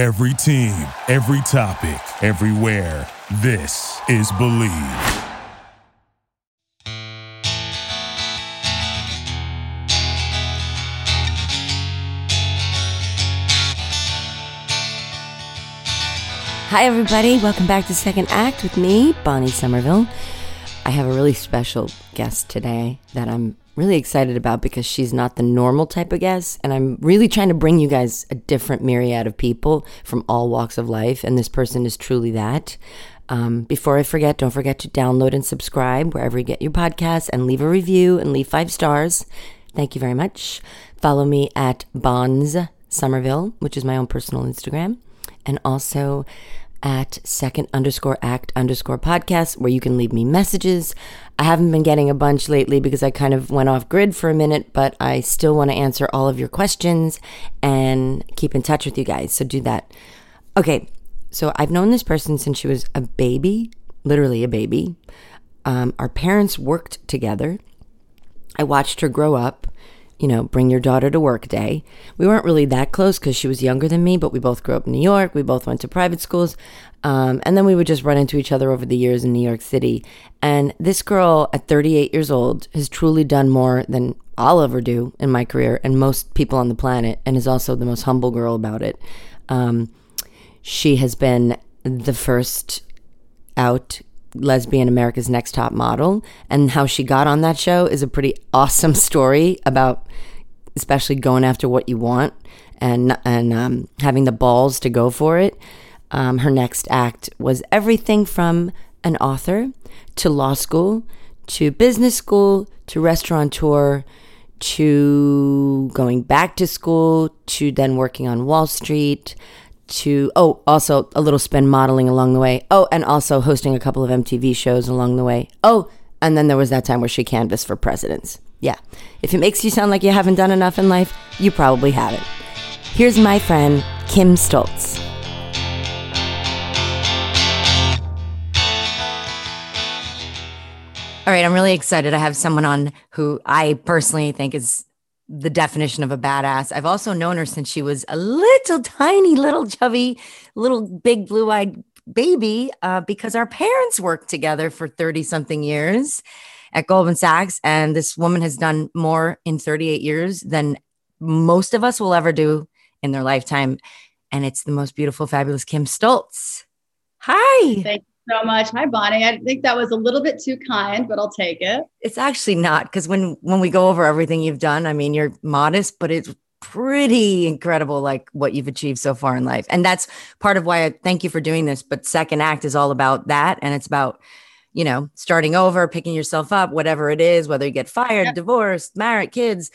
Every team, every topic, everywhere. This is Bleav. Hi, everybody. Welcome back to Second Act with me, Bonnie Somerville. I have a really special guest today that I'm really excited about because she's not the normal type of guest. And I'm really trying to bring you guys a different myriad of people from all walks of life. And this person is truly that. Um, before I forget, don't forget to download and subscribe wherever you get your podcasts and leave a review and leave five stars. Thank you very much. Follow me at Bonds Somerville, which is my own personal Instagram. And also at second underscore act underscore podcast where you can leave me messages. I haven't been getting a bunch lately because I kind of went off grid for a minute, but I still want to answer all of your questions and keep in touch with you guys. So do that. Okay, so I've known this person since she was a baby, literally a baby. Um, our parents worked together. I watched her grow up you know, bring your daughter to work day. We weren't really that close because she was younger than me, but we both grew up in New York. We both went to private schools. Um, and then we would just run into each other over the years in New York City. And this girl at 38 years old has truly done more than I'll ever do in my career and most people on the planet, and is also the most humble girl about it. Um, she has been the first out lesbian America's Next Top Model, and how she got on that show is a pretty awesome story about, especially going after what you want and and um, having the balls to go for it. Um, her next act was everything from an author to law school to business school to restaurateur to going back to school to then working on Wall Street to oh also a little spin modeling along the way. Oh and also hosting a couple of mtv shows along the way. Oh and then there was that time where she canvassed for presidents. Yeah. If it makes you sound like you haven't done enough in life you probably haven't. Here's my friend Kim Stolz. All right i'm really excited. I have someone on who i personally think is the definition of a badass. I've also known her since she was a little tiny, little chubby, little big blue eyed baby uh, because our parents worked together for 30 something years at Goldman Sachs. And this woman has done more in 38 years than most of us will ever do in their lifetime. And it's the most beautiful, fabulous Kim Stolz. Hi. Thank so much. Hi, Bonnie. I think that was a little bit too kind, but I'll take it. It's actually not because when when we go over everything you've done, I mean, you're modest, but it's pretty incredible, like what you've achieved so far in life, and that's part of why I thank you for doing this. But second act is all about that, and it's about you know starting over, picking yourself up, whatever it is, whether you get fired, yep. divorced, married, kids.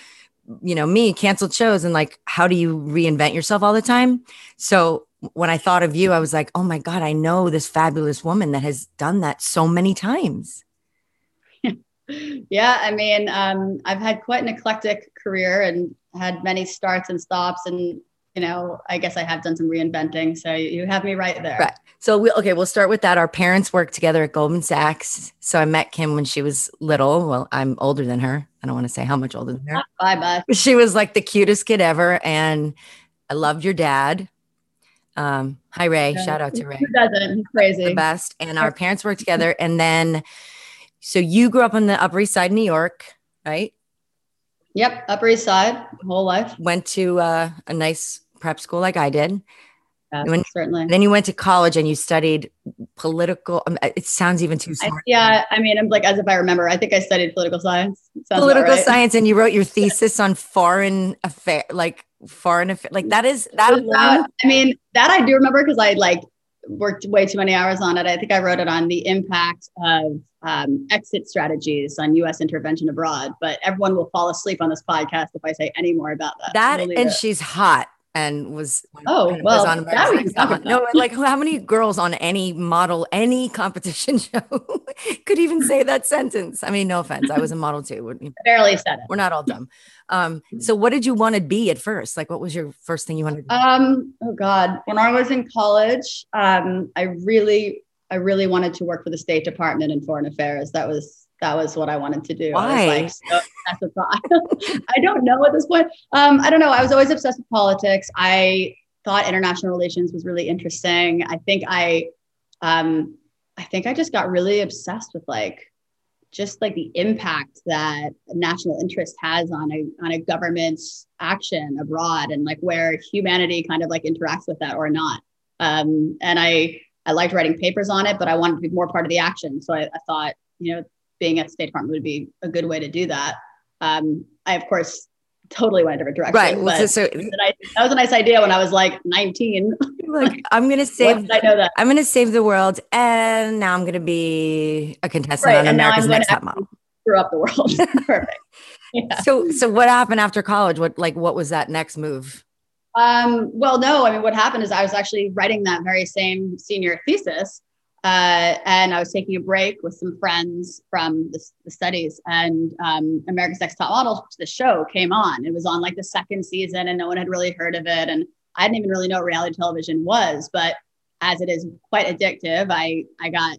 You know, me canceled shows, and like, how do you reinvent yourself all the time? So when I thought of you, I was like, oh my God, I know this fabulous woman that has done that so many times. yeah, I mean, um, I've had quite an eclectic career and had many starts and stops. And, you know, I guess I have done some reinventing. So you have me right there. Right. So we okay, we'll start with that. Our parents worked together at Goldman Sachs. So I met Kim when she was little. Well, I'm older than her. I don't want to say how much older than her. Bye bye. She was like the cutest kid ever. And I loved your dad. Um, hi Ray, yeah. shout out to Ray. Who doesn't? He's crazy. The best. And our parents worked together. And then, so you grew up on the Upper East Side, New York, right? Yep, Upper East Side, whole life. Went to uh, a nice prep school like I did. Yes, certainly. Then you went to college and you studied political. Um, it sounds even too smart. I, yeah, I mean, I'm like as if I remember. I think I studied political science. Sounds political right. science, and you wrote your thesis on foreign affair, like foreign affair. Like that is that. I mean, that I do remember because I like worked way too many hours on it. I think I wrote it on the impact of um, exit strategies on U.S. intervention abroad. But everyone will fall asleep on this podcast if I say any more about that. That and it. she's hot and was oh well was on that we can no like how many girls on any model any competition show could even say that sentence? I mean no offense i was a model too barely said it. We're not all dumb. Um so what did you want to be at first? Like what was your first thing you wanted to um oh god when i was in college um i really i really wanted to work for the state department in foreign affairs. That was that was what I wanted to do. Why? I was like, so I don't know at this point. Um, I don't know. I was always obsessed with politics. I thought international relations was really interesting. I think I, um, I think I just got really obsessed with like just like the impact that national interest has on a on a government's action abroad and like where humanity kind of like interacts with that or not. Um, and I I liked writing papers on it, but I wanted to be more part of the action. So I, I thought, you know, being at the State Department would be a good way to do that. Um, I of course totally went a different direction. Right. Well, so, so that was a nice idea when I was like 19. like, I'm gonna save. I know that. I'm gonna save the world, and now I'm gonna be a contestant right, on America's Next Top Model. Screw up the world. Perfect. Yeah. So, so what happened after college? What like what was that next move? Um, well, no. I mean, what happened is I was actually writing that very same senior thesis, uh, and I was taking a break with some friends from the, the studies, and um, America's Next Top Model, the show came on. It was on like the second season, and no one had really heard of it, and I didn't even really know what reality television was. But as it is quite addictive, I I got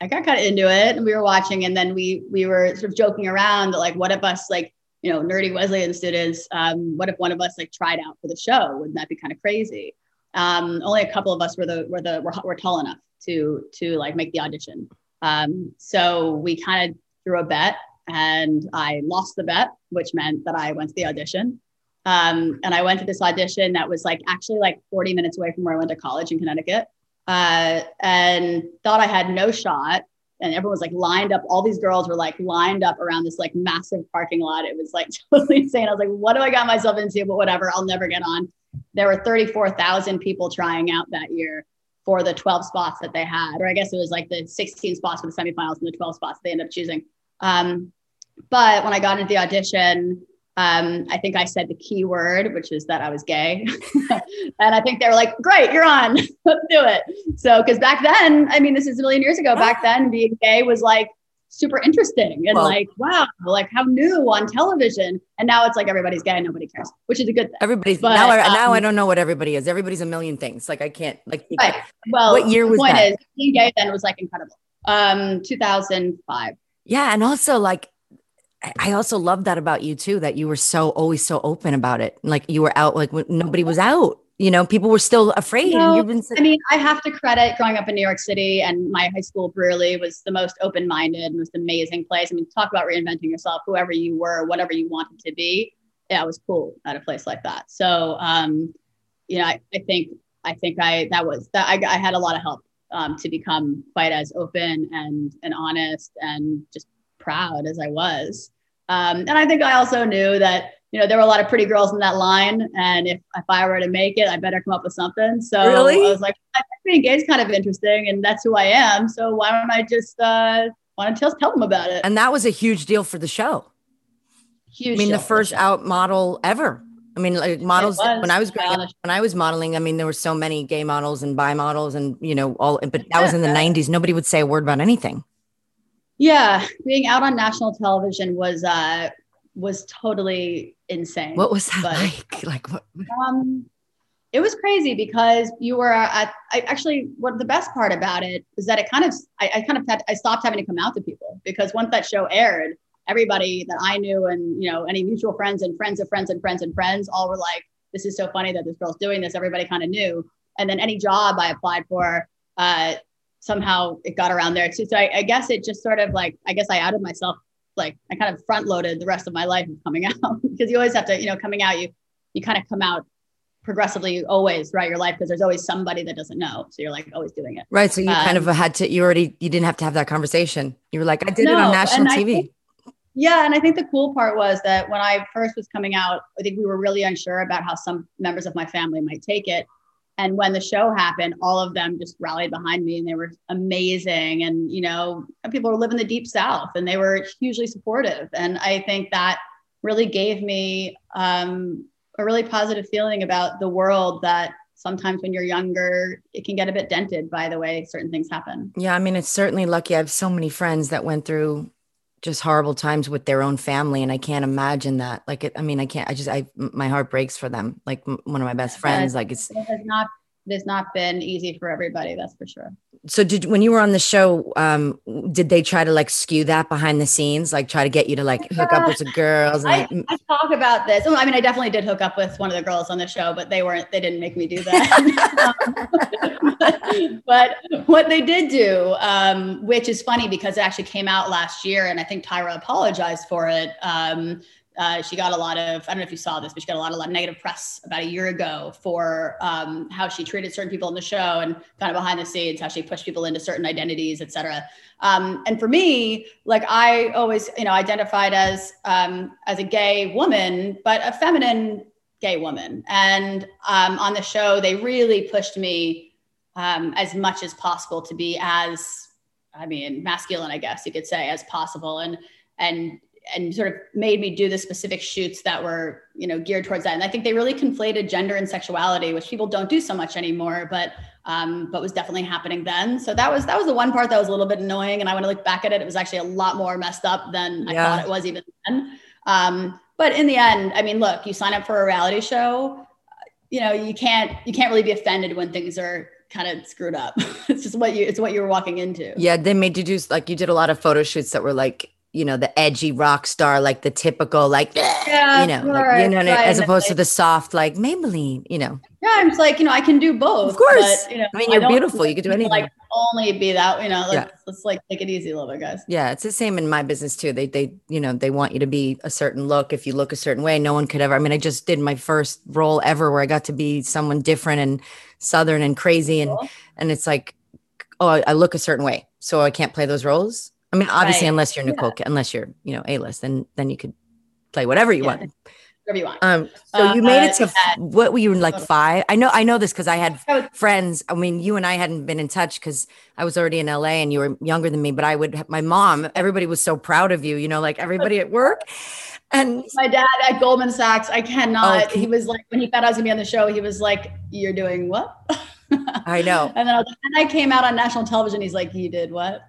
I got kind of into it, and we were watching, and then we we were sort of joking around like, what if us like you know nerdy Wesleyan students, um, what if one of us like tried out for the show? Wouldn't that be kind of crazy? Um, only a couple of us were the were the were, were tall enough to to like make the audition. Um, so we kind of threw a bet, and I lost the bet, which meant that I went to the audition. Um, and I went to this audition that was like actually like 40 minutes away from where I went to college in Connecticut, uh, and thought I had no shot. And everyone was like lined up. All these girls were like lined up around this like massive parking lot. It was like totally insane. I was like, what do I got myself into? But whatever, I'll never get on. There were 34,000 people trying out that year for the 12 spots that they had, or I guess it was like the 16 spots for the semifinals and the 12 spots they ended up choosing. Um, but when I got into the audition, um, I think I said the key word, which is that I was gay. and I think they were like, great, you're on, let's do it. So, because back then, I mean, this is a million years ago, back then being gay was like super interesting and well, like wow like how new on television. And now it's like everybody's gay nobody cares which is a good thing. Everybody's but, now, I, um, now I don't know what everybody is. Everybody's a million things. Like I can't like right. well what year was point that? is being gay then was like incredible. Um 2005 yeah and also like I also love that about you too that you were so always so open about it. Like you were out like when nobody was out you know, people were still afraid. No, been- I mean, I have to credit growing up in New York City and my high school, Brearley, was the most open minded, most amazing place. I mean, talk about reinventing yourself, whoever you were, whatever you wanted to be. Yeah, it was cool at a place like that. So, um, you know, I, I think, I think I, that was, that I, I had a lot of help um, to become quite as open and, and honest and just proud as I was. Um, and I think I also knew that, you know, there were a lot of pretty girls in that line. And if, if I were to make it, I better come up with something. So really? I was like, I think being gay is kind of interesting and that's who I am. So why don't I just uh, want to tell, tell them about it? And that was a huge deal for the show. Huge. I mean, the first out model ever. I mean, like models when I was growing up, when I was modeling, I mean, there were so many gay models and bi models and, you know, all, but that was in the 90s. Nobody would say a word about anything. Yeah. Being out on national television was, uh, was totally insane. What was that but, like? Like what? Um, it was crazy because you were at, I actually, what the best part about it is that it kind of, I, I kind of had, I stopped having to come out to people because once that show aired, everybody that I knew and, you know, any mutual friends and friends of friends and friends and friends all were like, this is so funny that this girl's doing this. Everybody kind of knew. And then any job I applied for, uh, somehow it got around there too. So I, I guess it just sort of like, I guess I outed myself like I kind of front loaded the rest of my life of coming out because you always have to, you know, coming out, you you kind of come out progressively always throughout your life because there's always somebody that doesn't know. So you're like always doing it. Right. So you um, kind of um, had to, you already, you didn't have to have that conversation. You were like, I did no, it on national TV. Think, yeah. And I think the cool part was that when I first was coming out, I think we were really unsure about how some members of my family might take it. And when the show happened, all of them just rallied behind me and they were amazing. And, you know, people were living the deep South and they were hugely supportive. And I think that really gave me um, a really positive feeling about the world that sometimes when you're younger, it can get a bit dented by the way certain things happen. Yeah. I mean, it's certainly lucky. I have so many friends that went through just horrible times with their own family and i can't imagine that like it, i mean i can't i just i my heart breaks for them like one of my best friends like it's it has not it has not been easy for everybody that's for sure so did when you were on the show, um, did they try to like skew that behind the scenes, like try to get you to like hook up with the girls? I, like, I, talk about this. I mean, I definitely did hook up with one of the girls on the show, but they weren't. They didn't make me do that. um, but what they did do, um, which is funny because it actually came out last year, and I think Tyra apologized for it. Um, uh, she got a lot of, I don't know if you saw this, but she got a lot, a lot of negative press about a year ago for um, how she treated certain people in the show and kind of behind the scenes, how she pushed people into certain identities, et cetera. Um, and for me, like I always, you know, identified as um, as a gay woman, but a feminine gay woman. And um, on the show, they really pushed me um, as much as possible to be as, I mean, masculine, I guess you could say, as possible. And and and sort of made me do the specific shoots that were you know geared towards that. And i think they really conflated gender and sexuality which people don't do so much anymore but um, but was definitely happening then. So that was that was the one part that was a little bit annoying and i want to look back at it. It was actually a lot more messed up than i thought it was even then. Um, but in the end i mean look you sign up for a reality show you know you can't you can't really be offended when things are kind of screwed up. It's just what you it's what you were walking into. Yeah they made you do like you did a lot of photo shoots that were like you know the edgy rock star like the typical like yeah, you know like, you know right. as opposed to the soft like maybelline you know. Yeah it's like you know i can do both of course. but, you know, i mean you're I beautiful. You could do anything like only be that you know like yeah. let's like take it easy a little bit guys. Yeah it's the same in my business too. They they you know they want you to be a certain look. If you look a certain way no one could ever i mean i just did my first role ever where i got to be someone different and southern and crazy and cool. and it's like oh I look a certain way so i can't play those roles I mean, obviously, right. unless you're Nicole, yeah. unless you're, you know, A list, then then you could play whatever you yeah. want. Whatever you want. Um, so uh, you made it to uh, what were you like five? I know, I know this because I had friends. I mean, you and I hadn't been in touch because I was already in LA and you were younger than me. But I would, my mom, everybody was so proud of you. You know, like everybody at work. And my dad at Goldman Sachs, I cannot. Oh, he was like, when he found out I was gonna be on the show, he was like, "You're doing what?" I know. and then I, and I came out on national television. He's like, "You did what?"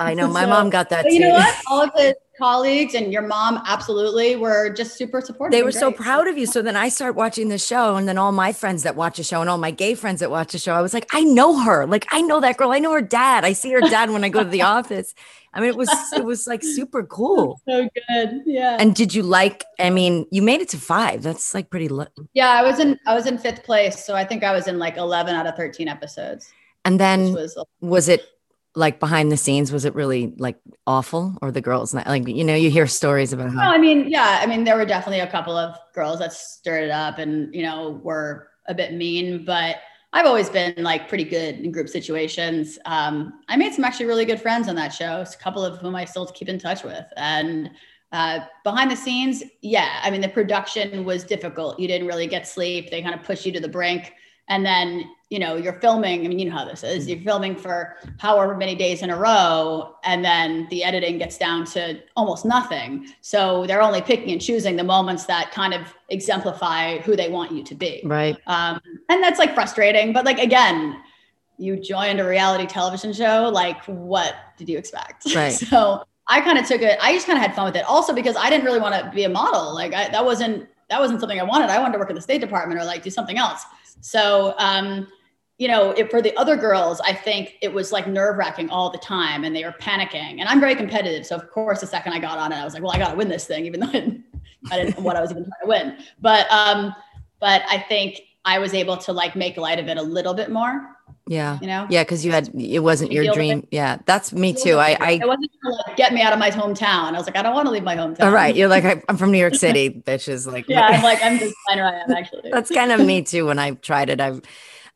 I know. My so, mom got that. Too. You know what? All of his colleagues and your mom absolutely were just super supportive. They were so proud of you. So then I start watching the show, and then all my friends that watch the show and all my gay friends that watch the show, I was like, I know her. Like I know that girl. I know her dad. I see her dad when I go to the office. I mean, it was it was like super cool. So good. Yeah. And did you like? I mean, you made it to five. That's like pretty. Lo- yeah, I was in I was in fifth place, so I think I was in like eleven out of thirteen episodes. And then was, was it like behind the scenes? Was it really like awful, or the girls like you know you hear stories about how? No, I mean, yeah, I mean there were definitely a couple of girls that stirred it up and you know were a bit mean, but I've always been like pretty good in group situations. Um, I made some actually really good friends on that show, a couple of whom I still keep in touch with. And uh, behind the scenes, yeah, I mean, the production was difficult. You didn't really get sleep. They kind of push you to the brink. And then you know, you're filming, I mean, you know how this is. You're filming for however many days in a row, and then the editing gets down to almost nothing. So they're only picking and choosing the moments that kind of exemplify who they want you to be. Right. Um, and that's like frustrating. But like, again, you joined a reality television show. Like, what did you expect? Right. so I kind of took it, I just kind of had fun with it. Also, because I didn't really want to be a model. Like, I, that wasn't. That wasn't something I wanted. I wanted to work in the State Department or like do something else. So um, you know, for the other girls, I think it was like nerve wracking all the time and they were panicking. And I'm very competitive. So, of course, the second I got on it, I was like, well, I got to win this thing, even though I didn't, I didn't know what I was even trying to win. But, um, but I think I was able to like make light of it a little bit more. Yeah. You know? Yeah. Cause you had, it wasn't your dream. Yeah. That's me too. I, I, it wasn't to like get me out of my hometown. I was like, I don't want to leave my hometown. All right. You're like, I, am from New York City, bitches. Like, yeah. I'm like, I'm just fine where I am actually. That's kind of me too. When I tried it, I've,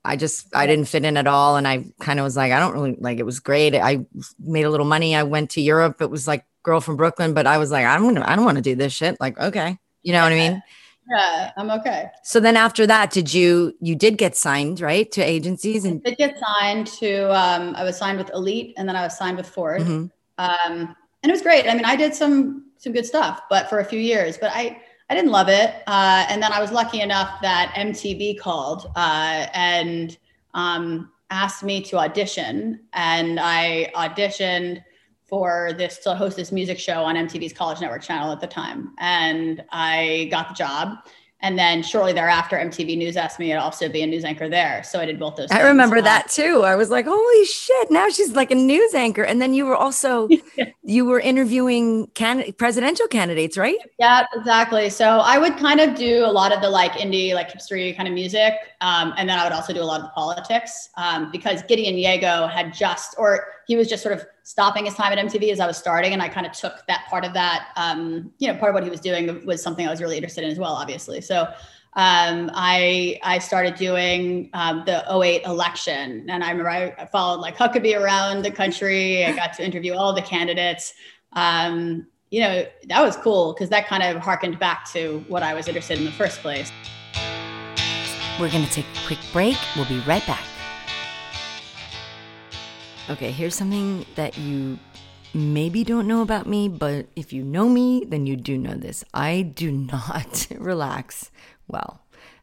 I just I didn't fit in at all, and I kind of was like, I don't really like. It was great. I made a little money. I went to Europe. It was like girl from Brooklyn, but I was like, I don't I don't want to do this shit. Like, okay, you know what I mean? Yeah, I'm okay. So then after that, did you you did get signed right to agencies and I did get signed to um, I was signed with Elite and then I was signed with Ford. Mm-hmm. Um, and it was great. I mean, I did some some good stuff, but for a few years. But I I didn't love it. Uh, and then I was lucky enough that MTV called uh, and um, asked me to audition. And I auditioned for this to host this music show on MTV's College Network channel at the time. And I got the job. And then shortly thereafter, MTV News asked me to also be a news anchor there. So I did both those. I things. remember Uh, that too. I was like, holy shit, now she's like a news anchor. And then you were also, you were interviewing can- presidential candidates, right? Yeah, exactly. So I would kind of do a lot of the like indie, like hipstery kind of music. Um, and then I would also do a lot of the politics um, because Gideon Yago had just, or he was just sort of stopping his time at MTV as I was starting. And I kind of took that part of that, um, you know, part of what he was doing was something I was really interested in as well, obviously. So um, I I started doing um, the 08 election, and I remember I, I followed like Huckabee around the country. I got to interview all the candidates. Um, you know, that was cool because that kind of harkened back to what I was interested in the first place. We're going to take a quick break. We'll be right back. Okay, here's something that you maybe don't know about me, but if you know me, then you do know this. I do not relax well.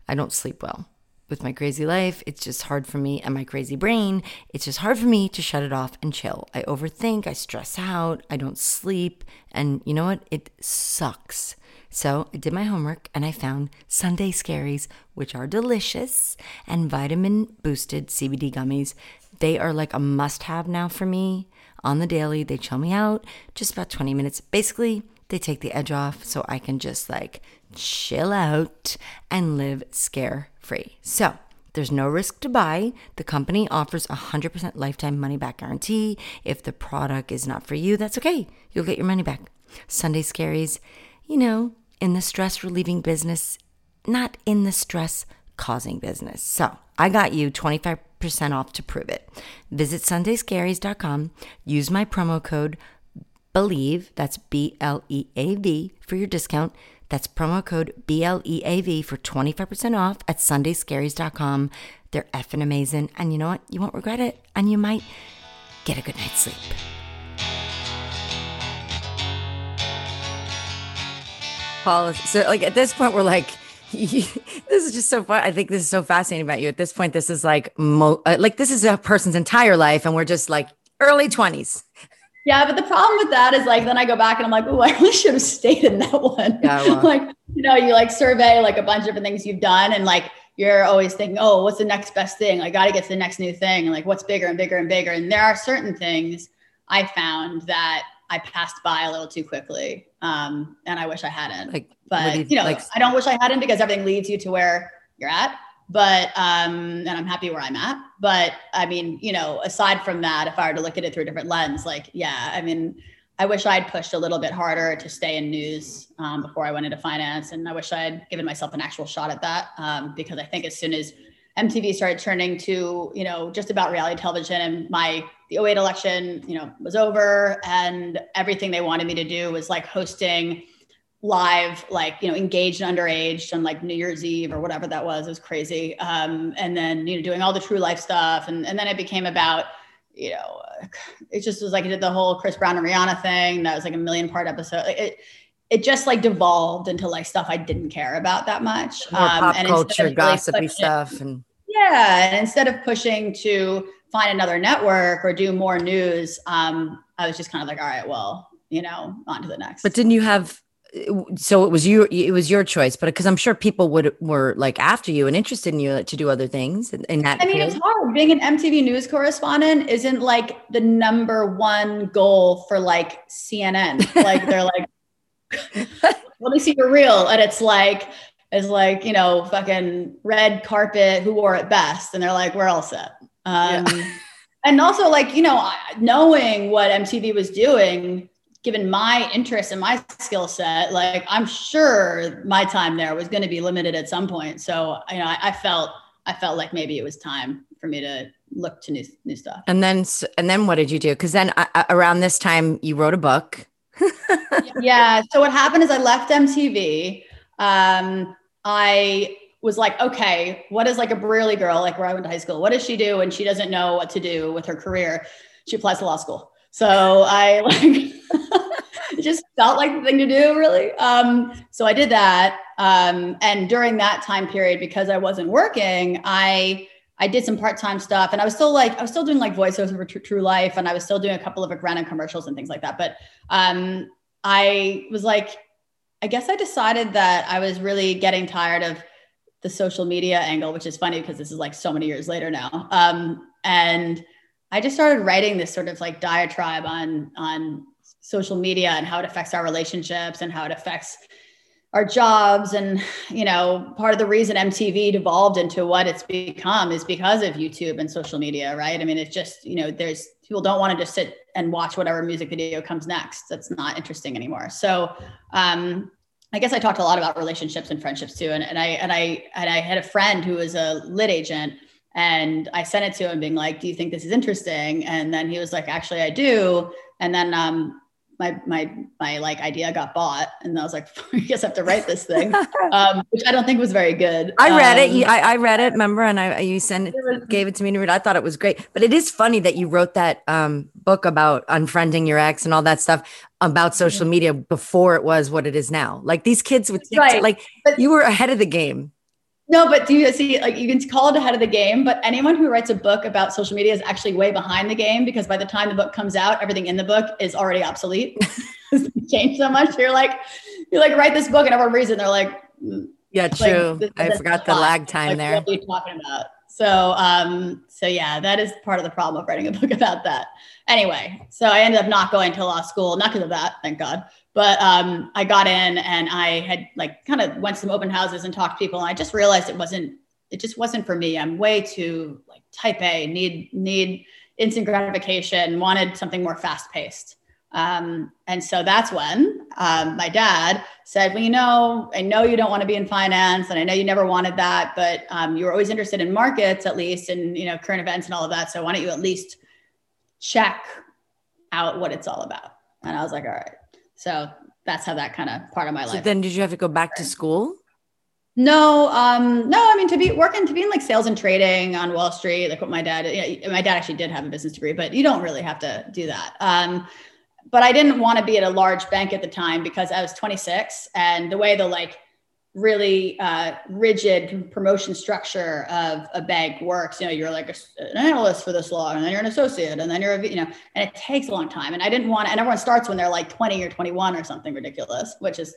I don't sleep well. With my crazy life, it's just hard for me, and my crazy brain, it's just hard for me to shut it off and chill. I overthink, I stress out, I don't sleep, and you know what? It sucks. So I did my homework and I found Sunday Scaries, which are delicious, and vitamin boosted CBD gummies. They are like a must have now for me on the daily. They chill me out just about 20 minutes. Basically, they take the edge off so I can just like chill out and live scare free. So, there's no risk to buy. The company offers a 100% lifetime money back guarantee. If the product is not for you, that's okay. You'll get your money back. Sunday Scaries, you know, in the stress relieving business, not in the stress causing business. So I got you 25% off to prove it. Visit sundayscaries.com, use my promo code BLEAV, that's B L E A V, for your discount. That's promo code B L E A V for 25% off at sundayscaries.com. They're effing amazing. And you know what? You won't regret it. And you might get a good night's sleep. Paul, so like at this point, we're like, this is just so fun. I think this is so fascinating about you. At this point, this is like, mo- uh, like this is a person's entire life, and we're just like early twenties. Yeah, but the problem with that is like then I go back and I'm like, oh, I really should have stayed in that one. Yeah, well. like, you know, you like survey like a bunch of different things you've done and like you're always thinking, oh, what's the next best thing? I got to get to the next new thing. And like, what's bigger and bigger and bigger? And there are certain things I found that I passed by a little too quickly. Um, and I wish I hadn't. Like, but you- you, know, like- I don't wish I hadn't because everything leads you to where you're at. But um, and I'm happy where I'm at. But I mean, you know, aside from that, if I were to look at it through a different lens, like, yeah, I mean, I wish I'd pushed a little bit harder to stay in news um, before I went into finance, and I wish I'd given myself an actual shot at that um, because I think as soon as MTV started turning to you know just about reality television, and my the 08 election you know was over, and everything they wanted me to do was like hosting live like you know engaged and underage on like new year's eve or whatever that was it was crazy. Um, and then you know doing all the true life stuff. And, and then it became about you know it just was like it did the whole chris brown and rihanna thing. That was like a million part episode. It it just like devolved into like stuff i didn't care about that much. More Um, pop and culture, really gossipy pushing- stuff, and yeah and instead of pushing to find another network or do more news um, i was just kind of like all right well you know on to the next. But didn't you have? So it was your it was your choice, but because I'm sure people would were like after you and interested in you to do other things in, that. I mean, field. it's hard. Being an MTV news correspondent isn't like the number one goal for like CNN. Like they're like, let me see your reel, and it's like it's like you know fucking red carpet. Who wore it best? And they're like, we're all set. Um, And also, like you know, knowing what MTV was doing. Given my interest and my skill set, like I'm sure my time there was going to be limited at some point. So, you know, I, I felt I felt like maybe it was time for me to look to new new stuff. and then and then what did you do? Because then uh, uh, around this time you wrote a book. yeah. So what happened is I left MTV. Um, I was like, okay, what is like a Brearley girl, like where I went to high school? What does she do when she doesn't know what to do with her career? She applies to law school. So I like it just felt like the thing to do, really. Um, so I did that. Um, and during that time period, because I wasn't working, I I did some part-time stuff and I was still like, I was still doing like voiceovers for True, Life and I was still doing a couple of random commercials and things like that. But um, I was like, I guess I decided that I was really getting tired of the social media angle, which is funny because this is like so many years later now. Um, and I just started writing this sort of like diatribe on on social media and how it affects our relationships and how it affects our jobs. And you know part of the reason mtv devolved into what it's become is because of youtube and social media right? I mean it's just you know there's people don't want to just sit and watch whatever music video comes next. That's not interesting anymore. So um i guess i talked a lot about relationships and friendships too. And, and i and i and i had a friend who was a lit agent and i sent it to him being like do you think this is interesting? And then he was like actually i do. And then um my my my like idea got bought. And i was like i guess i have to write this thing. Um, which i don't think was very good. I read um, it I, I read it remember? And i you sent it gave it to me to read. I thought it was great. But it is funny that you wrote that um, book about unfriending your ex and all that stuff about social mm-hmm. media before it was what it is now. Like these kids with right. like but, you were ahead of the game no, but do you see, like, you can call it ahead of the game, but anyone who writes a book about social media is actually way behind the game because by the time the book comes out, everything in the book is already obsolete. changed so much. You're like, you like write this book, and everyone reads it, and they're like, mm. yeah, true. Like, I forgot the lag time like, there. What are you talking about? So, um, so yeah, that is part of the problem of writing a book about that. Anyway, so I ended up not going to law school, not because of that, thank God. But um, I got in and I had like kind of went to some open houses and talked to people, and I just realized it wasn't, it just wasn't for me. I'm way too like type A, need need instant gratification, wanted something more fast paced. Um, and so that's when um, my dad said, Well, you know, I know you don't want to be in finance, and I know you never wanted that, but um, you were always interested in markets, at least, and you know, current events and all of that. So why don't you at least check out what it's all about? And I was like, All right. So that's how that kind of part of my life. Then did you have to go back to school? No, um, no, I mean to be working to be in like sales and trading on Wall Street, like what my dad, you know, my dad actually did have a business degree, but you don't really have to do that. Um, but I didn't want to be at a large bank at the time because I was 26 and the way the like really uh, rigid promotion structure of a bank works. You know, you're like a, an analyst for this long, and then you're an associate, and then you're a, you know, and it takes a long time. And I didn't want, and everyone starts when they're like 20 or 21 or something ridiculous, which is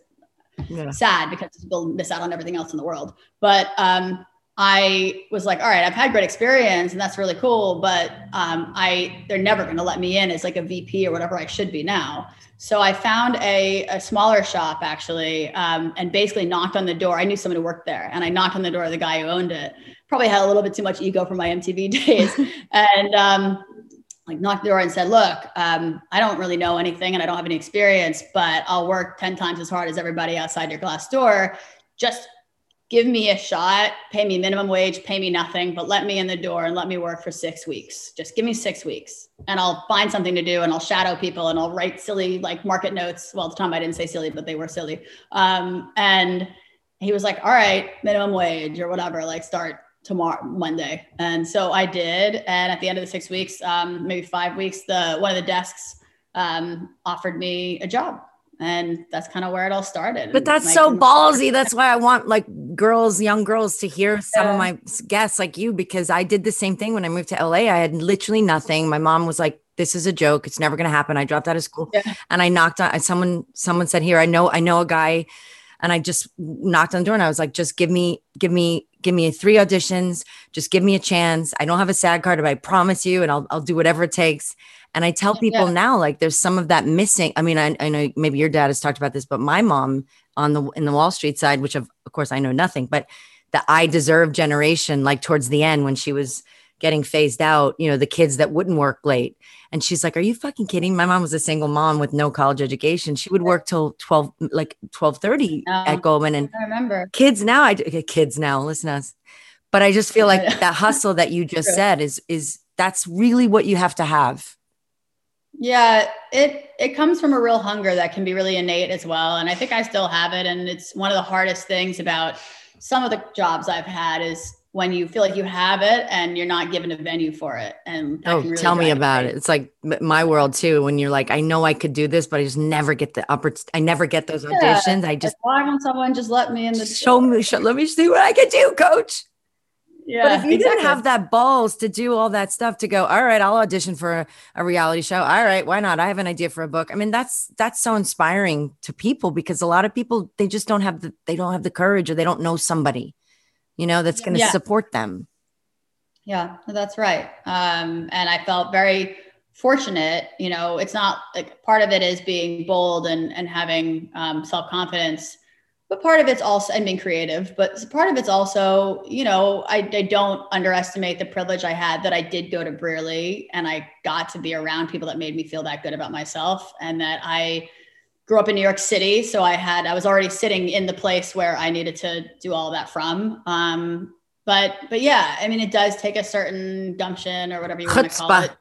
yeah. sad because people miss out on everything else in the world. But um, I was like, all right, I've had great experience, and that's really cool, but um, I they're never going to let me in as like a VP or whatever I should be now. So I found a, a smaller shop actually, um, and basically knocked on the door. I knew someone who worked there, and I knocked on the door of the guy who owned it. Probably had a little bit too much ego from my MTV days, and um, like knocked the door and said, "Look, um, I don't really know anything, and I don't have any experience, but I'll work ten times as hard as everybody outside your glass door. Just give me a shot, pay me minimum wage, pay me nothing, but let me in the door and let me work for six weeks. Just give me six weeks and I'll find something to do and I'll shadow people and I'll write silly like market notes. Well, at the time I didn't say silly, but they were silly. Um, and he was like, all right, minimum wage or whatever, like start tomorrow, Monday. And so I did. And at the end of the six weeks, um, maybe five weeks, the one of the desks um, offered me a job and that's kind of where it all started. But that's so ballsy. That's why I want like girls, young girls, to hear some yeah. of my guests like you because I did the same thing when I moved to LA. I had literally nothing. My mom was like, "This is a joke. It's never going to happen." I dropped out of school, yeah. and I knocked on. Someone, someone said, "Here, I know, I know a guy," and I just knocked on the door, and I was like, "Just give me, give me." Give me three auditions. Just give me a chance. I don't have a SAG card, but I promise you, and I'll I'll do whatever it takes and I tell people yeah. now, like there's some of that missing. I mean, I, I, know maybe your dad has talked about this, but my mom on the in the Wall Street side, which of, of course I know nothing, but the I deserve generation, like towards the end when she was getting phased out, you know, the kids that wouldn't work late. And she's like, Are you fucking kidding? My mom was a single mom with no college education. She would work till 12, like 12 30 at Goldman. And I remember kids now, I kids now, listen to us. But I just feel like that hustle that you just said is is that's really what you have to have. Yeah, it it comes from a real hunger that can be really innate as well, and I think I still have it. And it's one of the hardest things about some of the jobs I've had is when you feel like you have it and you're not given a venue for it. And oh, really tell me about it. It's like my world too. When you're like, I know I could do this, but I just never get the upper. I never get those auditions. I just why won't someone just let me in the show me? Show, let me see what I can do, coach. Yeah, but if you exactly. didn't have that balls to do all that stuff to go, all right, I'll audition for a, a, reality show. All right, why not? I have an idea for a book. I mean, that's that's so inspiring to people because a lot of people they just don't have the they don't have the courage or they don't know somebody, you know, that's going to yeah. support them. Yeah, that's right. Um, and I felt very fortunate. You know, it's not like part of it is being bold and and having um, self confidence but part of it's also and being creative but part of it's also you know I, I, don't underestimate the privilege i had that i did go to brearley and i got to be around people that made me feel that good about myself and that i grew up in new york city so i had i was already sitting in the place where i needed to do all that from um, but but yeah i mean it does take a certain gumption or whatever you want to call it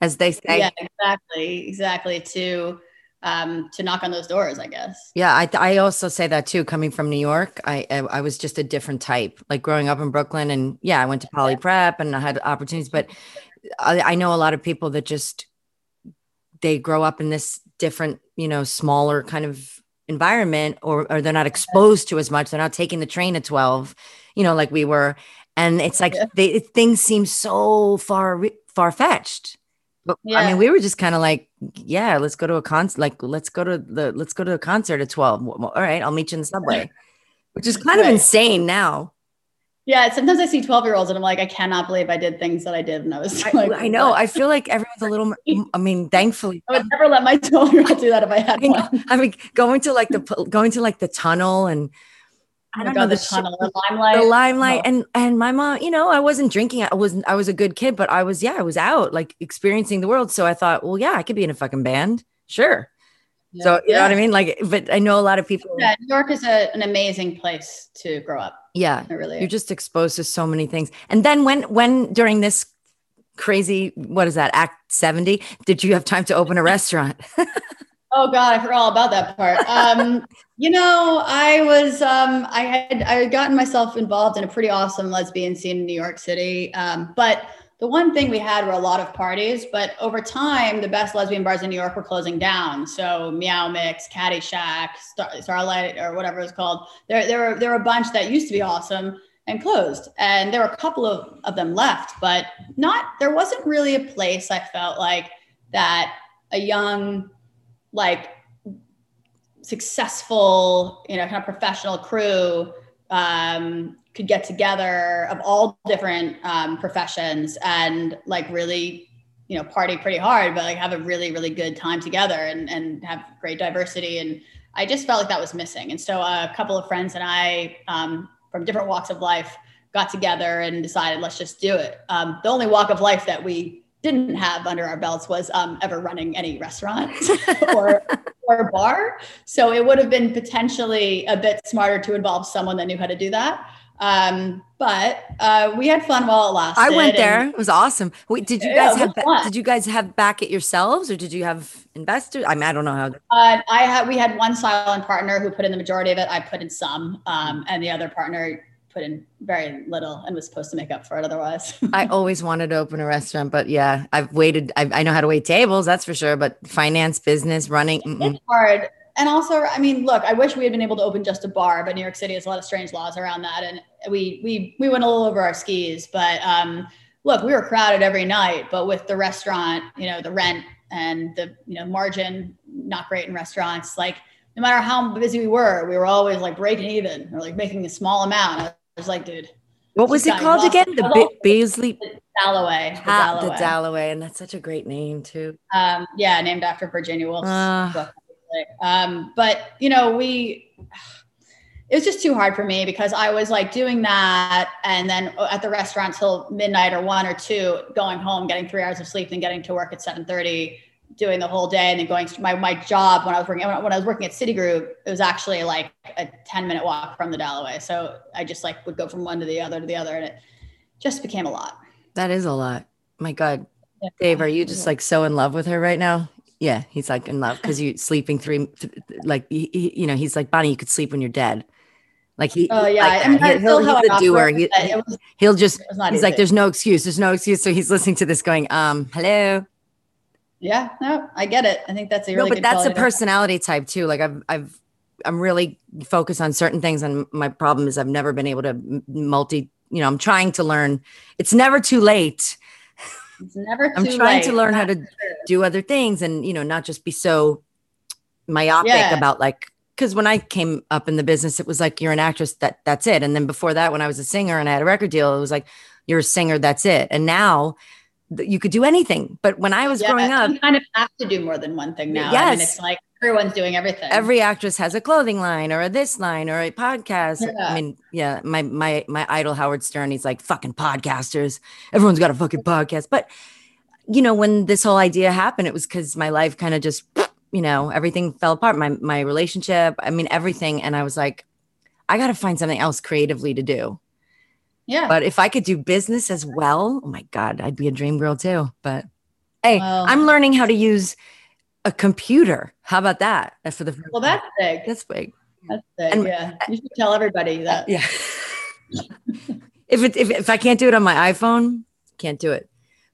as they say yeah exactly exactly to um, to knock on those doors, I guess. Yeah, I, I also say that too. Coming from New York, I, I, I was just a different type. Like growing up in Brooklyn, and yeah, I went to Poly Prep and I had opportunities. But I, I know a lot of people that just they grow up in this different, you know, smaller kind of environment, or or they're not exposed to as much. They're not taking the train at twelve, you know, like we were, and it's like yeah. they things seem so far far fetched but yeah. I mean, we were just kind of like, yeah, let's go to a concert. Like, let's go to the let's go to a concert at twelve. All right, I'll meet you in the subway, which is kind right. of insane now. Yeah, sometimes I see 12 year olds and I'm like, I cannot believe I did things that I did when I was like, I, I know. I feel like everyone's a little, I mean, thankfully. I would never let my 12 year old do that if I had I one. I mean, going to like the, going to like the tunnel and I oh don't oh know the, the tunnel, the limelight, the limelight, oh. and and my mom. You know, I wasn't drinking. I wasn't. I was a good kid, but I was. Yeah, I was out, like experiencing the world. So I thought, well, yeah, I could be in a fucking band, sure. Yeah. So you yeah. know what I mean? Like, but I know a lot of people. Yeah, New York is a, an amazing place to grow up. Yeah, really. You're just exposed to so many things. And then when when during this crazy, what is that? Act seventy? Did you have time to open a restaurant? Oh God, I forgot all about that part. Um, you know, I was um, I had I had gotten myself involved in a pretty awesome lesbian scene in New York City. Um, but the one thing we had were a lot of parties, but over time, the best lesbian bars in New York were closing down. So Meow Mix, Caddyshack, Star, Starlight, or whatever it's called. There, there were there were a bunch that used to be awesome and closed, and there were a couple of, of them left, but not. There wasn't really a place I felt like that a young like successful, you know, kind of professional crew um, could get together of all different um, professions and like really, you know, party pretty hard, but like have a really, really good time together and, and have great diversity. And I just felt like that was missing. And so a couple of friends and I um, from different walks of life got together and decided, let's just do it. Um, the only walk of life that we didn't have under our belts was um, ever running any restaurant or or bar. So it would have been potentially a bit smarter to involve someone that knew how to do that. Um, but uh, we had fun while it lasted. I went there. it was awesome. Wait, did you guys have ba- did you guys have back it yourselves or did you have investors? I mean, I don't know how. Uh, I had we had one silent partner who put in the majority of it. I put in some, um, and the other partner put in very little and was supposed to make up for it otherwise. I always wanted to open a restaurant, but yeah, I've waited. I, I know how to wait tables, that's for sure. But finance, business, running, mm-mm. it's hard. And also, I mean, look, I wish we had been able to open just a bar, but New York City has a lot of strange laws around that, and we we we went a little over our skis. But um, look, we were crowded every night, but with the restaurant, you know, the rent and the you know margin not great in restaurants, like no matter how busy we were, we were always like breaking even or like making a small amount was like, dude. What was it called again? The B- Beasley Dalloway. The Dalloway. the Dalloway, and that's such a great name too. Um, yeah, named after Virginia Woolf's uh. book. Um, but you know, we it was just too hard for me because I was like doing that and then at the restaurant till midnight or one or two, going home, getting three hours of sleep, then getting to work at 7 30 doing the whole day and then going to my, my job when I was working when I was working at Citigroup, it was actually like a 10 minute walk from the Dalloway. So I just like would go from one to the other to the other and it just became a lot. That is a lot. My God. Yeah. Dave, are you just like so in love with her right now? Yeah, he's like in love because you sleeping three, like he, he, you know, he's like Bonnie. You could sleep when you're dead. Like he, oh yeah, like, I mean, he'll, he'll, he's a doer. He, will just, he's easy. like, there's no excuse. There's no excuse. So he's listening to this, going, um, hello, yeah, no, I get it. I think that's a really no, but that's a personality type too. Like I've, I've, I'm really focused on certain things, and my problem is I've never been able to multi you know, I'm trying to learn. It's never too late. It's never too I'm trying late. to learn how to do other things and you know not just be so myopic Yeah. about like because when I came up in the business, it was like you're an actress that that's it. And then before that, when I was a singer and I had a record deal, it was like you're a singer, that's it. And now you could do anything. But when I was Yeah, growing up, you kind of have to do more than one thing now. I mean, Yes. it's like everyone's doing everything. every actress has a clothing line or a this line or a podcast. Yeah. I mean, yeah, my my my idol Howard Stern, he's like fucking podcasters. Everyone's got a fucking podcast. But you know, when this whole idea happened, it was because my life kind of just, you know, everything fell apart. My my relationship, I mean, everything. And I was like, I gotta find something else creatively to do. Yeah. But if I could do business as well, oh my God, I'd be a dream girl too. But hey, Well- I'm learning how to use a computer. How about that? For the well, that's big. that's big. That's big. and- yeah. You should tell everybody that. Yeah. if it if, if I can't do it on my iPhone, can't do it.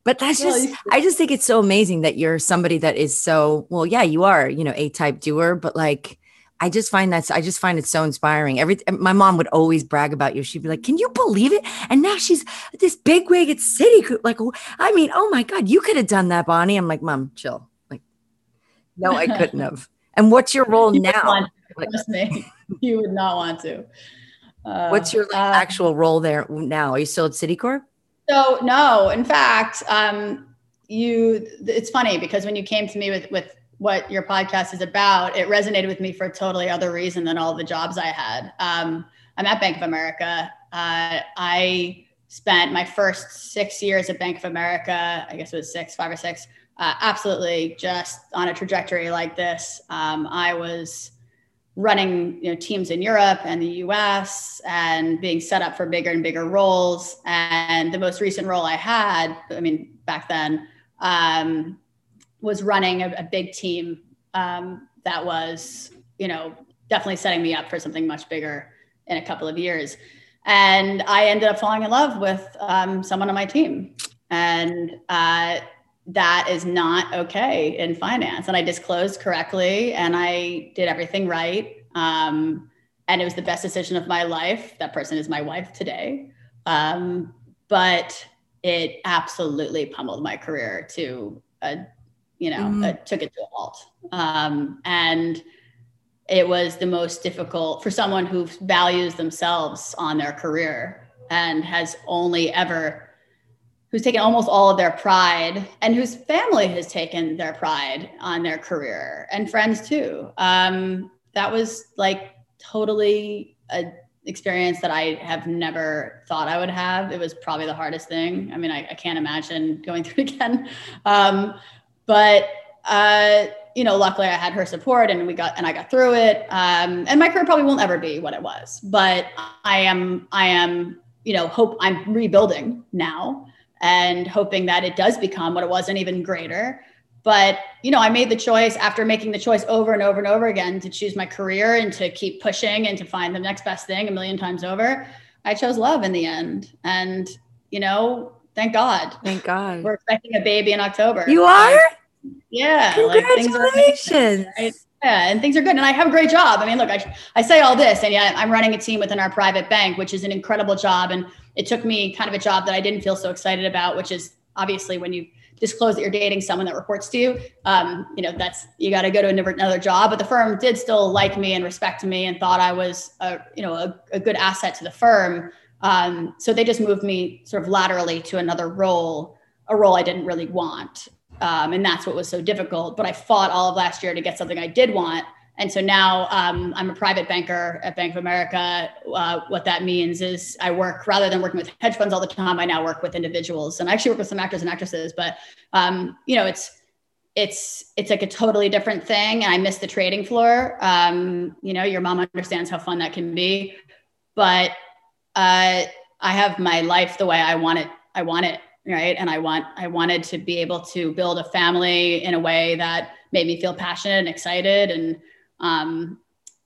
But that's Well, just I just think it's so amazing that you're somebody that is so well, yeah, you are, you know, a type doer, but like I just find that's I just find it so inspiring. Every my mom would always brag about you. She'd be like, "Can you believe it?" And now she's this big wig at City. Like, I mean, oh my god, you could have done that, Bonnie. I'm like, "Mom, chill." Like, no, I couldn't have. And what's your role You now? Like- trust me. you would not want to. Uh, What's your like, uh, actual role there now? Are you still at Citicorp? So no, in fact, um, you. It's funny because when you came to me with with what your podcast is about, it resonated with me for a totally other reason than all the jobs I had. Um, I'm at Bank of America. Uh, I spent my first six years at Bank of America. I guess it was six, five or six. Uh, absolutely, just on a trajectory like this. Um, I was running you know teams in Europe and the US and being set up for bigger and bigger roles and the most recent role I had I mean back then um, was running a, a big team um, that was you know definitely setting me up for something much bigger in a couple of years and I ended up falling in love with um, someone on my team and uh, that is not okay in finance. And I disclosed correctly and I did everything right. Um, and it was the best decision of my life. That person is my wife today. Um, but it absolutely pummeled my career to a, you know, Mm. it took it to a halt. Um, and it was the most difficult for someone who values themselves on their career and has only ever who's taken almost all of their pride and whose family has taken their pride on their career and friends too. Um, that was like totally a experience that I have never thought I would have. It was probably the hardest thing. I mean, I, I can't imagine going through it again. Um, but uh, you know, luckily I had her support and we got and I got through it. Um, and my career probably won't ever be what it was, but I am I am you know hope I'm rebuilding now and hoping that it does become what it was and even greater. But you know, I made the choice after making the choice over and over and over again to choose my career and to keep pushing and to find the next best thing a million times over. I chose love in the end, and you know, thank God. Thank God. We're expecting a baby in October. You are? Yeah. like, things are amazing, Congratulations. right? Yeah, and things are good. And I have a great job. I mean, look, I, I say all this, and yet I'm running a team within our private bank, which is an incredible job. And it took me kind of a job that I didn't feel so excited about, which is obviously when you disclose that you're dating someone that reports to you, um, you know, that's you got to go to another job. But the firm did still like me and respect me and thought I was, a, you know, a, a good asset to the firm. Um, so they just moved me sort of laterally to another role, a role I didn't really want. Um, and that's what was so difficult. But I fought all of last year to get something I did want. And so now um, I'm a private banker at Bank of America. Uh, what that means is I work rather than working with hedge funds all the time. I now work with individuals, and I actually work with some actors and actresses. But um, you know, it's it's it's like a totally different thing. And I miss the trading floor. Um, you know, your mom understands how fun that can be, but uh, I have my life the way I want it. I want it right, and I want I wanted to be able to build a family in a way that made me feel passionate and excited and um,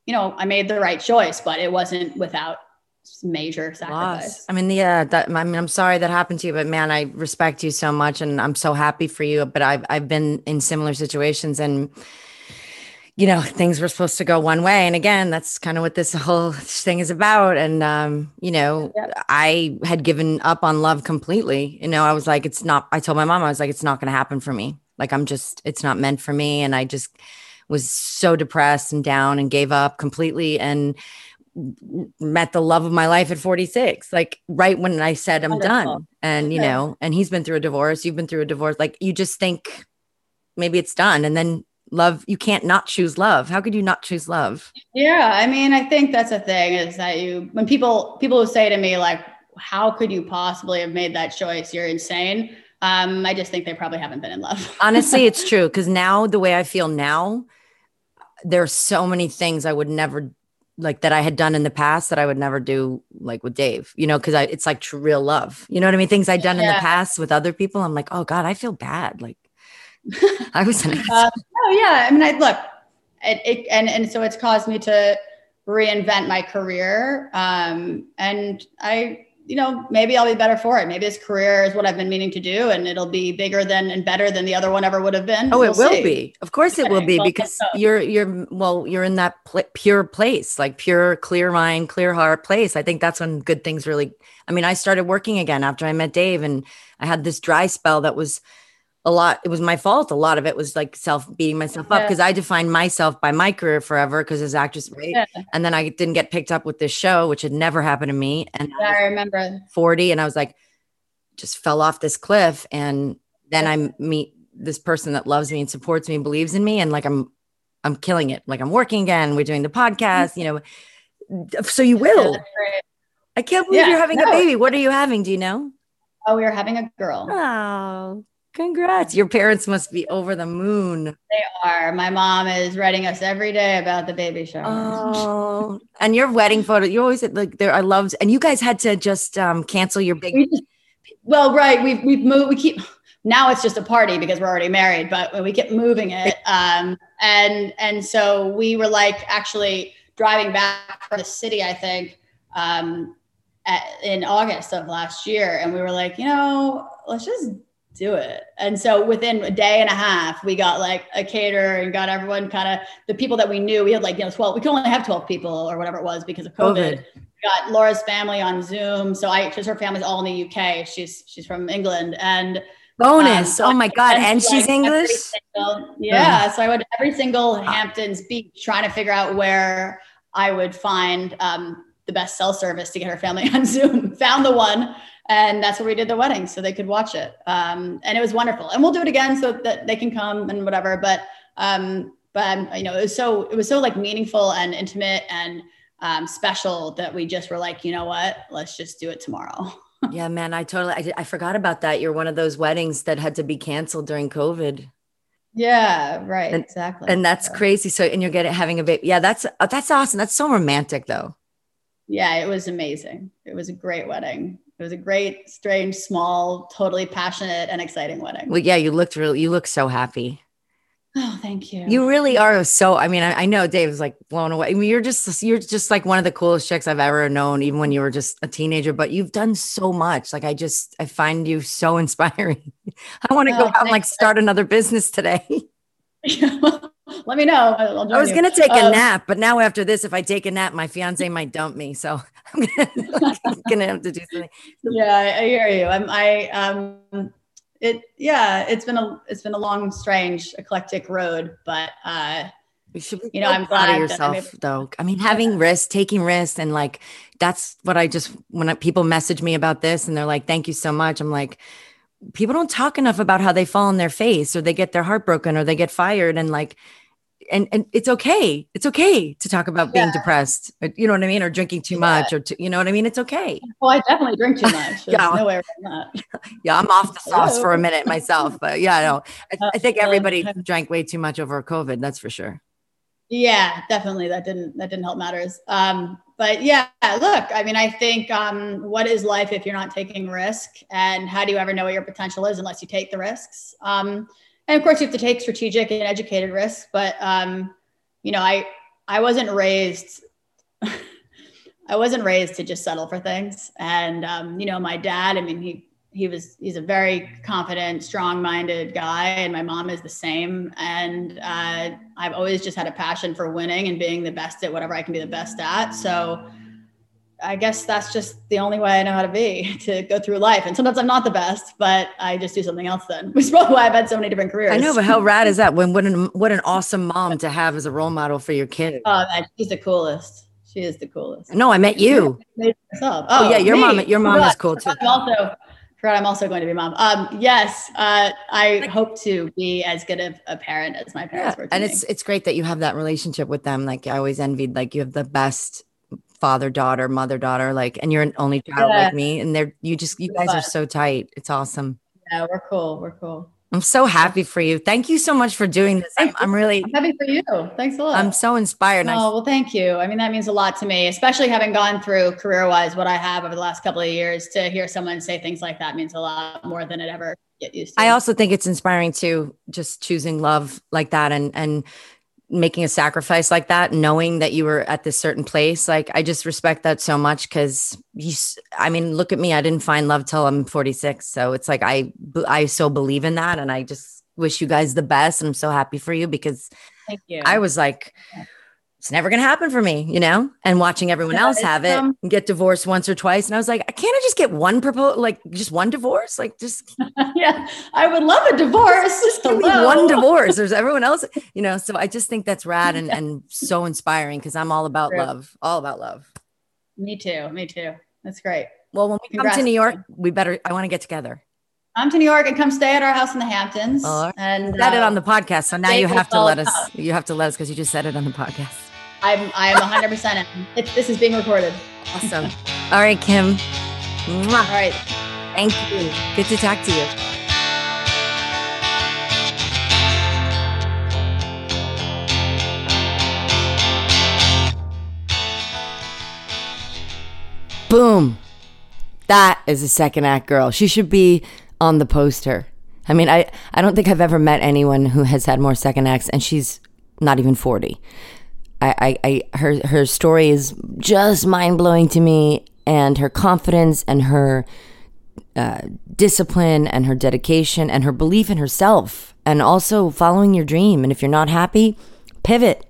you know, I made the right choice, but it wasn't without major sacrifice. Loss. I mean, yeah, that I mean, I'm sorry that happened to you, but man, I respect you so much and I'm so happy for you. But I've I've been in similar situations and you know, things were supposed to go one way. And again, that's kind of what this whole thing is about. And, um, you know, yep. I had given up on love completely. You know, I was like, it's not, I told my mom, I was like, it's not going to happen for me. Like, I'm just, it's not meant for me. And I just was so depressed and down and gave up completely. And, met the love of my life at 46 like right when i said i'm Wonderful. done and you know and he's been through a divorce you've been through a divorce like you just think maybe it's done and then love you can't not choose love how could you not choose love yeah i mean i think that's a thing is that you when people people who say to me like how could you possibly have made that choice you're insane um i just think they probably haven't been in love honestly it's true because now the way i feel now there are so many things i would never like that I had done in the past that I would never do like with Dave, you know, because I it's like true real love. You know what I mean? Things I'd done yeah. in the past with other people. I'm like, oh God, I feel bad. Like I was an uh, oh yeah. I mean, I look, it, it, and and so it's caused me to reinvent my career. Um, and I, you know, maybe I'll be better for it. Maybe this career is what I've been meaning to do, and it'll be bigger than and better than the other one ever would have been. Oh, it we'll will see. be. Of course, it will be because you're you're well, you're in that pl- pure place, like pure, clear mind, clear heart place. I think that's when good things really. I mean, I started working again after I met Dave, and I had this dry spell that was a lot it was my fault. A lot of it was like self beating myself yeah. up because i defined myself by my career forever because as actress right? Yeah. and then i didn't get picked up with this show which had never happened to me. And yeah, I, I remember. 40 and i was like just fell off this cliff. And then i meet this person that loves me and supports me and believes in me. And like i'm i'm killing it. Like i'm working again. We're doing the podcast you know. So you will. i can't believe you're having no. a baby. What are you having? Do you know? Oh we are having a girl. Oh Congrats. Your parents must be over the moon. They are. My mom is writing us every day about the baby shower. Oh, and your wedding photo, you always like there. I loved, and you guys had to just um, cancel your big. We just, well, right. We've, we've moved, we keep, now it's just a party because we're already married, but we kept moving it. Um, and, and so we were like actually driving back from the city, I think, um, at, in August of last year. And we were like, you know, let's just do it. And so within a day and a half, we got like a caterer and got everyone kind of the people that we knew. We had like, you know, 12, we could only have 12 people or whatever it was because of COVID. COVID. Got Laura's family on Zoom. So I, because her family's all in the UK. She's, she's from England and bonus. Um, so oh my God. And she's like English. Single, yeah. So I went every single Hamptons beach trying to figure out where I would find um, the best cell service to get her family on Zoom. Found the one and that's where we did the wedding so they could watch it. Um, and it was wonderful. And we'll do it again so that they can come and whatever but um, but um, you know it was so it was so like meaningful and intimate and um, special that we just were like you know what? Let's just do it tomorrow. Yeah man i totally I, I forgot about that. You're one of those weddings that had to be canceled during covid. Yeah right and, exactly. and that's crazy. So and you're getting having a baby yeah that's that's awesome. That's so romantic though. Yeah it was amazing. It was a great wedding it was a great, strange, small, totally passionate and exciting wedding. Well, yeah, you looked really, you look so happy. Oh, thank you. You really are so. I mean, I, I know Dave's like blown away. I mean, you're just you're just like one of the coolest chicks I've ever known, even when you were just a teenager. But you've done so much. Like I just I find you so inspiring. I want to oh, go out and like start another business today. Let me know. i was gonna take a um, nap, but now after this, if I take a nap, my fiance might dump me. So I'm gonna, have to do something. Yeah, I, I hear you. I'm I um it yeah, it's been a it's been a long, strange, eclectic road, but uh you should be you know, I'm proud of yourself though. I mean, having yeah. risks, taking risks, and like that's what I just when I, people message me about this and they're like, "Thank you so much." I'm like, people don't talk enough about how they fall on their face or they get their heart broken or they get fired and like and and it's okay. It's okay to talk about being yeah. depressed you know what i mean or drinking too yeah. much or to, you know what i mean? It's okay. Well i definitely drink too much. Yeah. no way around that. Yeah i'm off the sauce for a minute myself but yeah no I, I think everybody drank way too much over covid that's for sure. Yeah definitely. That didn't that didn't help matters. Um but yeah, look, I mean, I think um, what is life if you're not taking risk, and how do you ever know what your potential is unless you take the risks? Um, and of course, you have to take strategic and educated risks. But um, you know, I I wasn't raised. I wasn't raised to just settle for things, and um, you know, my dad. I mean, he he was he's a very confident strong-minded guy and my mom is the same and uh, i've always just had a passion for winning and being the best at whatever i can be the best at so i guess that's just the only way i know how to be to go through life and sometimes i'm not the best but i just do something else then which is probably why i've had so many different careers I know, but how rad is that? When what an what an awesome mom to have as a role model for your kid. oh that, she's the coolest she is the coolest No, I met you. Myself. Oh, yeah, your me. mom- your mom is cool, too. I'm also forgot I'm also going to be mom. Um, yes, uh, I hope to be as good of a parent as my Yeah, parents were. And me. it's it's great that you have that relationship with them. Like I always envied, like you have the best father daughter, mother daughter, like, and you're an only child Yeah. like me, and they're you just you guys are so tight. It's awesome. yeah, we're cool. We're cool. I'm so happy for you. Thank you so much for doing this. I'm, I'm really I'm happy for you. Thanks a lot. I'm so inspired. I Oh, well, thank you. I mean, that means a lot to me, especially having gone through career wise what I have over the last couple of years. To hear someone say things like that means a lot more than it ever get used to. I also think it's inspiring too, just choosing love like that and and making a sacrifice like that, knowing that you were at this certain place. Like I just respect that so much because you. I mean, look at me. I didn't find love till I'm 46, so it's like I, I so believe in that, and I just wish you guys the best. I'm so happy for you because thank you. I was like. It's never gonna happen for me, you know. And watching everyone Yeah, else have it, um, and get divorced once or twice, and I was like, I can't I just get one proposal, like just one divorce, like just yeah, I would love a divorce. just give me one divorce. There's everyone else, you know. So I just think that's rad and, and so inspiring because I'm all about True. love, all about love. Me too. Me too. That's great. Well, when we Congrats. come to New York, we better. I want to get together. Come to New York and come stay at our house in the Hamptons. Right. And Said it uh, on the podcast, so now you have to let us. out. You have to let us because you just said it on the podcast. I'm I am 100. percent this is being recorded. Awesome. all right, Kim. All right. Thank you. Good to talk to you. Boom. That is a second act girl. She should be on the poster. I mean, I, I don't think I've ever met anyone who has had more second acts, and she's not even 40. I, I, I her her story is just mind blowing to me, and her confidence and her uh, discipline and her dedication and her belief in herself, and also following your dream. And if you're not happy, pivot,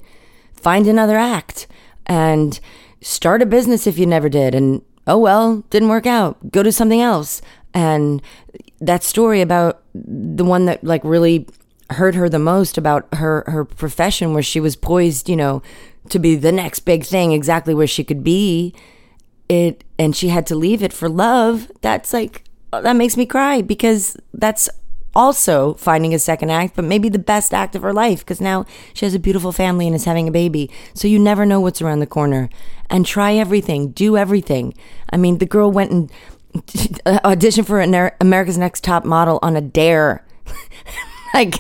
find another act, and start a business if you never did. And oh well, didn't work out. Go do something else. And that story about the one that like really hurt her the most about her her profession where she was poised you know to be the next big thing exactly where she could be. It and she had to leave it for love. That's like oh, that makes me cry because that's also finding a second act but maybe the best act of her life because now she has a beautiful family and is having a baby. So you never know what's around the corner. And try everything. Do everything. I mean the girl went and auditioned for america's next top model on a dare like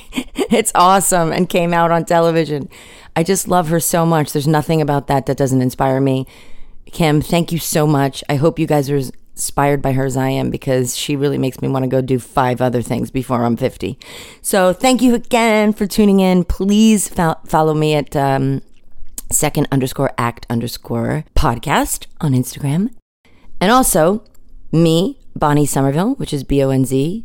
it's awesome and came out on television. I just love her so much. There's nothing about that that doesn't inspire me. Kim, thank you so much. I hope you guys are inspired by her as I am because she really makes me want to go do five other things before I'm 50. So thank you again for tuning in. Please fo- follow me at um, second underscore act underscore podcast on Instagram. And also me, Bonnie Somerville, which is B O N Z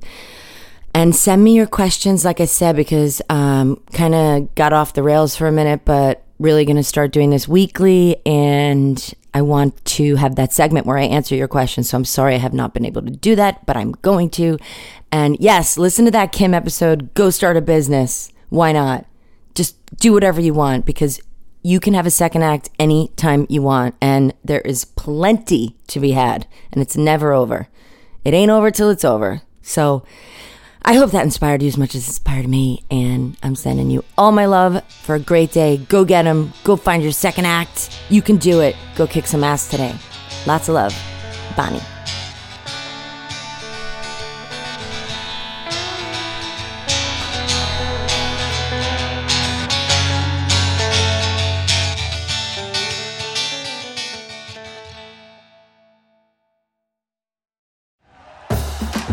and send me your questions like i said because um kind of got off the rails for a minute but really going to start doing this weekly and i want to have that segment where i answer your questions. So i'm sorry i have not been able to do that but i'm going to. And yes listen to that kim episode go start a business. Why not? Just do whatever you want because you can have a second act anytime you want and there is plenty to be had and it's never over. It ain't over till it's over. So I hope that inspired you as much as it inspired me. And I'm sending you all my love for a great day. Go get them. Go find your second act. You can do it. Go kick some ass today. Lots of love. Bonnie.